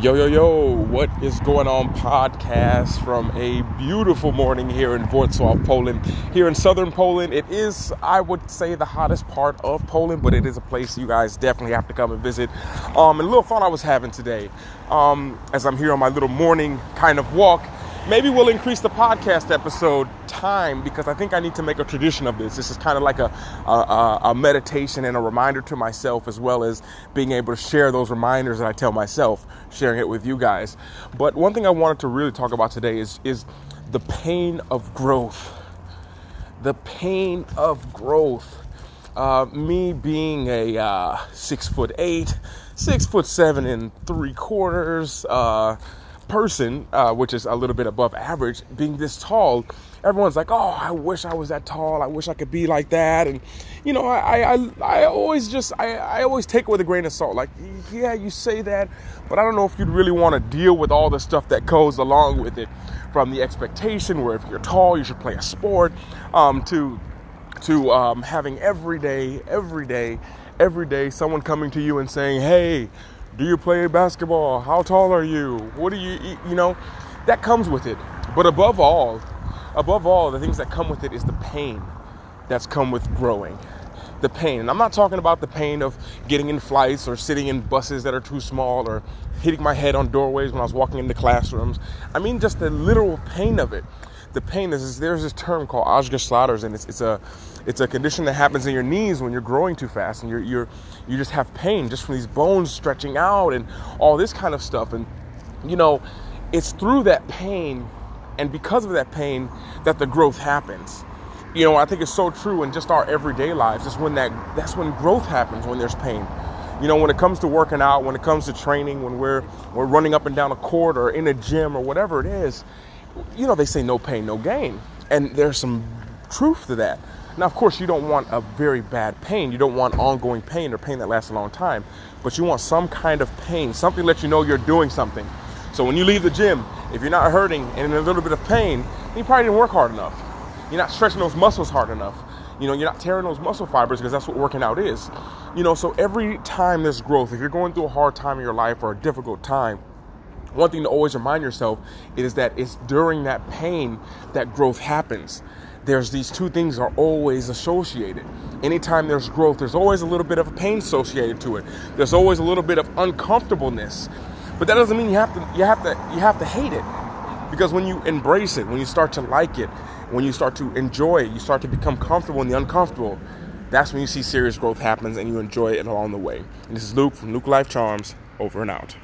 Yo, yo, yo, what is going on, podcast from a beautiful morning here in Wrocław, Poland. Here in southern Poland, it is, I would say, the hottest part of Poland, but it is a place you guys definitely have to come and visit. Um, and a little fun I was having today um, as I'm here on my little morning kind of walk maybe we'll increase the podcast episode time because I think I need to make a tradition of this. This is kind of like a, a, a, meditation and a reminder to myself, as well as being able to share those reminders that I tell myself, sharing it with you guys. But one thing I wanted to really talk about today is, is the pain of growth. The pain of growth. Uh, me being a uh, six foot eight, six foot seven and three quarters, uh, person, uh, which is a little bit above average, being this tall, everyone's like, "Oh, I wish I was that tall. I wish I could be like that." And you know, I I, I always just I, I always take it with a grain of salt. Like, yeah, you say that, but I don't know if you'd really want to deal with all the stuff that goes along with it, from the expectation where if you're tall, you should play a sport, um, to to um, having every day, every day, every day, someone coming to you and saying, "Hey." Do you play basketball? How tall are you? What do you eat? You know, that comes with it. But above all, above all, the things that come with it is the pain that's come with growing. The pain. And I'm not talking about the pain of getting in flights or sitting in buses that are too small or hitting my head on doorways when I was walking into classrooms. I mean just the literal pain of it the pain is, is there's this term called Osgood-Schlatters, and it's, it's a it's a condition that happens in your knees when you're growing too fast, and you're you're you just have pain just from these bones stretching out and all this kind of stuff. And you know, it's through that pain, and because of that pain, that the growth happens. You know, I think it's so true in just our everyday lives. That's when that that's when growth happens when there's pain you know when it comes to working out when it comes to training when we're we're running up and down a court or in a gym or whatever it is you know, they say no pain, no gain. And there's some truth to that. Now, of course, you don't want a very bad pain. You don't want ongoing pain or pain that lasts a long time. But you want some kind of pain, something that lets you know you're doing something. So when you leave the gym, if you're not hurting and in a little bit of pain, you probably didn't work hard enough. You're not stretching those muscles hard enough. You know, you're not tearing those muscle fibers because that's what working out is. You know, so every time there's growth, if you're going through a hard time in your life or a difficult time, one thing to always remind yourself is that it's during that pain that growth happens. There's these two things are always associated. Anytime there's growth, there's always a little bit of pain associated to it. There's always a little bit of uncomfortableness. But that doesn't mean you have to you have to you have to hate it. Because when you embrace it, when you start to like it, when you start to enjoy it, you start to become comfortable in the uncomfortable. That's when you see serious growth happens and you enjoy it along the way. And this is Luke from Luke Life Charms, over and out.